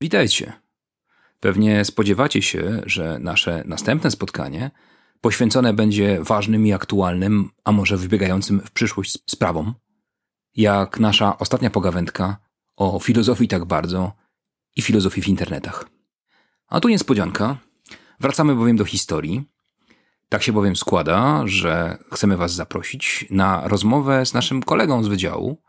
witajcie. Pewnie spodziewacie się, że nasze następne spotkanie poświęcone będzie ważnym i aktualnym, a może wybiegającym w przyszłość sprawom, jak nasza ostatnia pogawędka o filozofii tak bardzo i filozofii w internetach. A tu niespodzianka. Wracamy bowiem do historii. Tak się bowiem składa, że chcemy Was zaprosić na rozmowę z naszym kolegą z wydziału,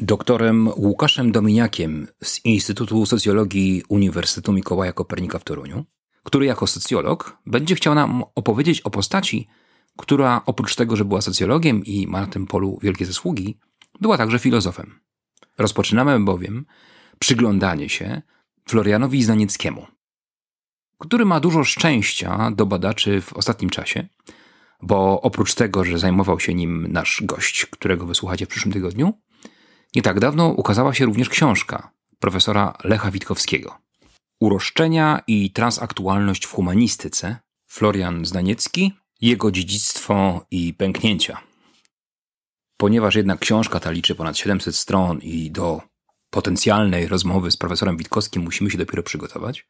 doktorem Łukaszem Dominiakiem z Instytutu Socjologii Uniwersytetu Mikołaja Kopernika w Toruniu, który jako socjolog będzie chciał nam opowiedzieć o postaci, która oprócz tego, że była socjologiem i ma na tym polu wielkie zasługi, była także filozofem. Rozpoczynamy bowiem przyglądanie się Florianowi Znanieckiemu, który ma dużo szczęścia do badaczy w ostatnim czasie, bo oprócz tego, że zajmował się nim nasz gość, którego wysłuchacie w przyszłym tygodniu, nie tak dawno ukazała się również książka profesora Lecha Witkowskiego. Uroszczenia i transaktualność w humanistyce Florian Znaniecki, jego dziedzictwo i pęknięcia. Ponieważ jednak książka ta liczy ponad 700 stron i do potencjalnej rozmowy z profesorem Witkowskim musimy się dopiero przygotować,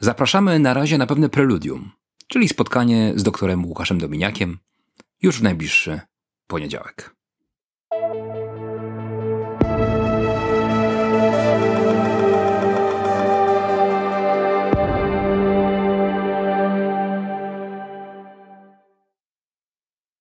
zapraszamy na razie na pewne preludium, czyli spotkanie z doktorem Łukaszem Dominiakiem już w najbliższy poniedziałek.